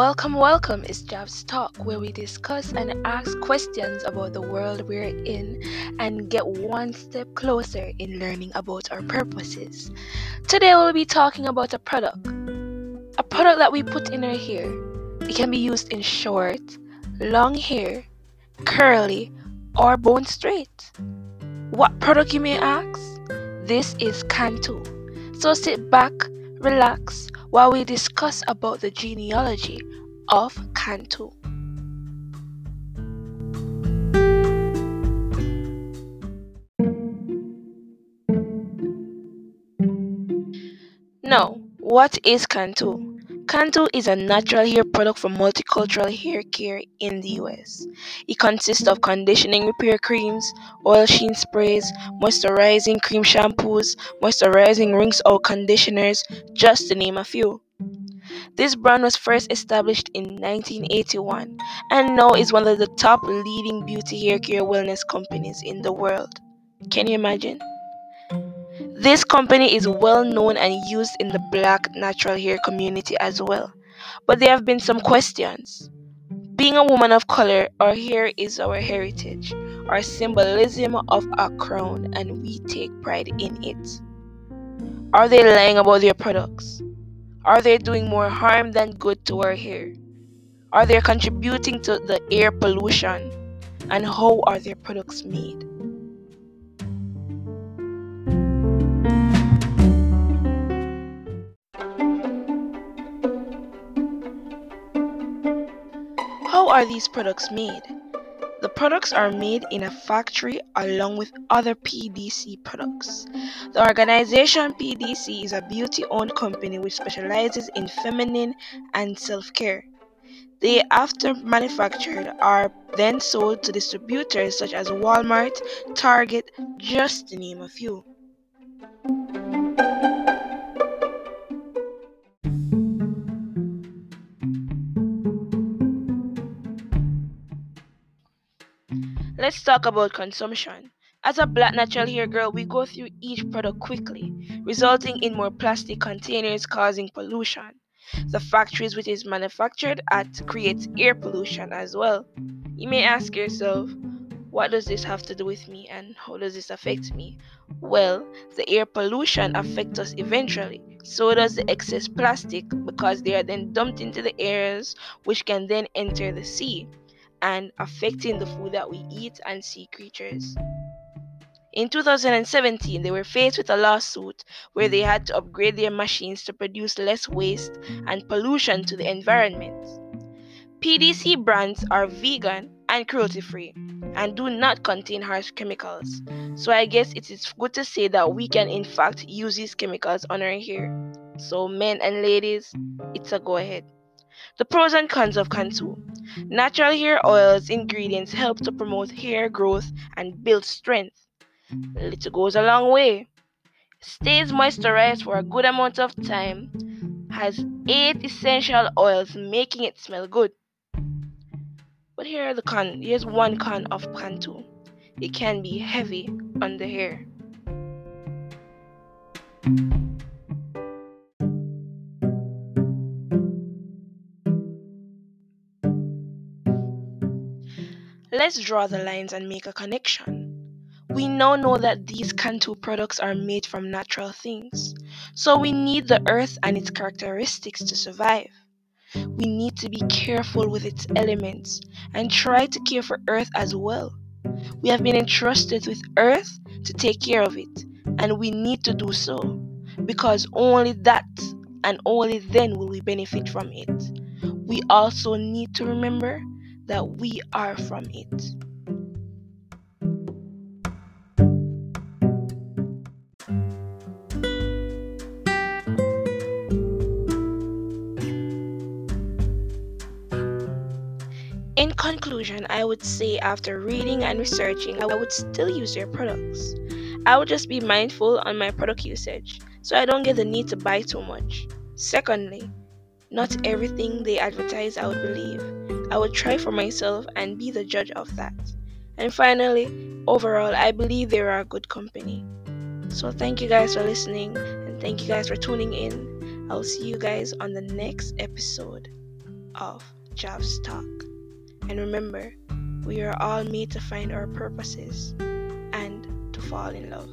Welcome, welcome. It's Jav's Talk, where we discuss and ask questions about the world we're in and get one step closer in learning about our purposes. Today, we'll be talking about a product. A product that we put in our hair. It can be used in short, long hair, curly, or bone straight. What product, you may ask? This is Cantu. So sit back, relax, while we discuss about the genealogy of Cantu. Now, what is Cantu? Cantu is a natural hair product for multicultural hair care in the US. It consists of conditioning repair creams, oil sheen sprays, moisturizing cream shampoos, moisturizing rings or conditioners, just to name a few. This brand was first established in 1981 and now is one of the top leading beauty hair care wellness companies in the world. Can you imagine? This company is well known and used in the black natural hair community as well. But there have been some questions. Being a woman of color, our hair is our heritage, our symbolism of our crown, and we take pride in it. Are they lying about their products? Are they doing more harm than good to our hair? Are they contributing to the air pollution? And how are their products made? Are these products made? The products are made in a factory along with other PDC products. The organization PDC is a beauty owned company which specializes in feminine and self care. They, after manufactured, are then sold to distributors such as Walmart, Target, just to name a few. Let's talk about consumption. As a black natural hair girl, we go through each product quickly, resulting in more plastic containers causing pollution. The factories which is manufactured at creates air pollution as well. You may ask yourself, what does this have to do with me and how does this affect me? Well, the air pollution affects us eventually. So does the excess plastic because they are then dumped into the airs which can then enter the sea and affecting the food that we eat and sea creatures. In 2017, they were faced with a lawsuit where they had to upgrade their machines to produce less waste and pollution to the environment. PDC brands are vegan and cruelty free and do not contain harsh chemicals. So I guess it is good to say that we can in fact use these chemicals on our hair. So men and ladies, it's a go ahead. The pros and cons of Cantu. Natural hair oils ingredients help to promote hair growth and build strength. Little goes a long way. Stays moisturized for a good amount of time. Has 8 essential oils making it smell good. But here are the con. Here's one con of Cantu. It can be heavy on the hair. Let's draw the lines and make a connection. We now know that these Cantu products are made from natural things, so we need the earth and its characteristics to survive. We need to be careful with its elements and try to care for earth as well. We have been entrusted with earth to take care of it, and we need to do so because only that and only then will we benefit from it. We also need to remember that we are from it. In conclusion, I would say after reading and researching, I would still use their products. I would just be mindful on my product usage so I don't get the need to buy too much. Secondly, not everything they advertise I would believe. I would try for myself and be the judge of that. And finally, overall, I believe they are a good company. So thank you guys for listening and thank you guys for tuning in. I'll see you guys on the next episode. of Jav's talk. And remember, we are all made to find our purposes and to fall in love.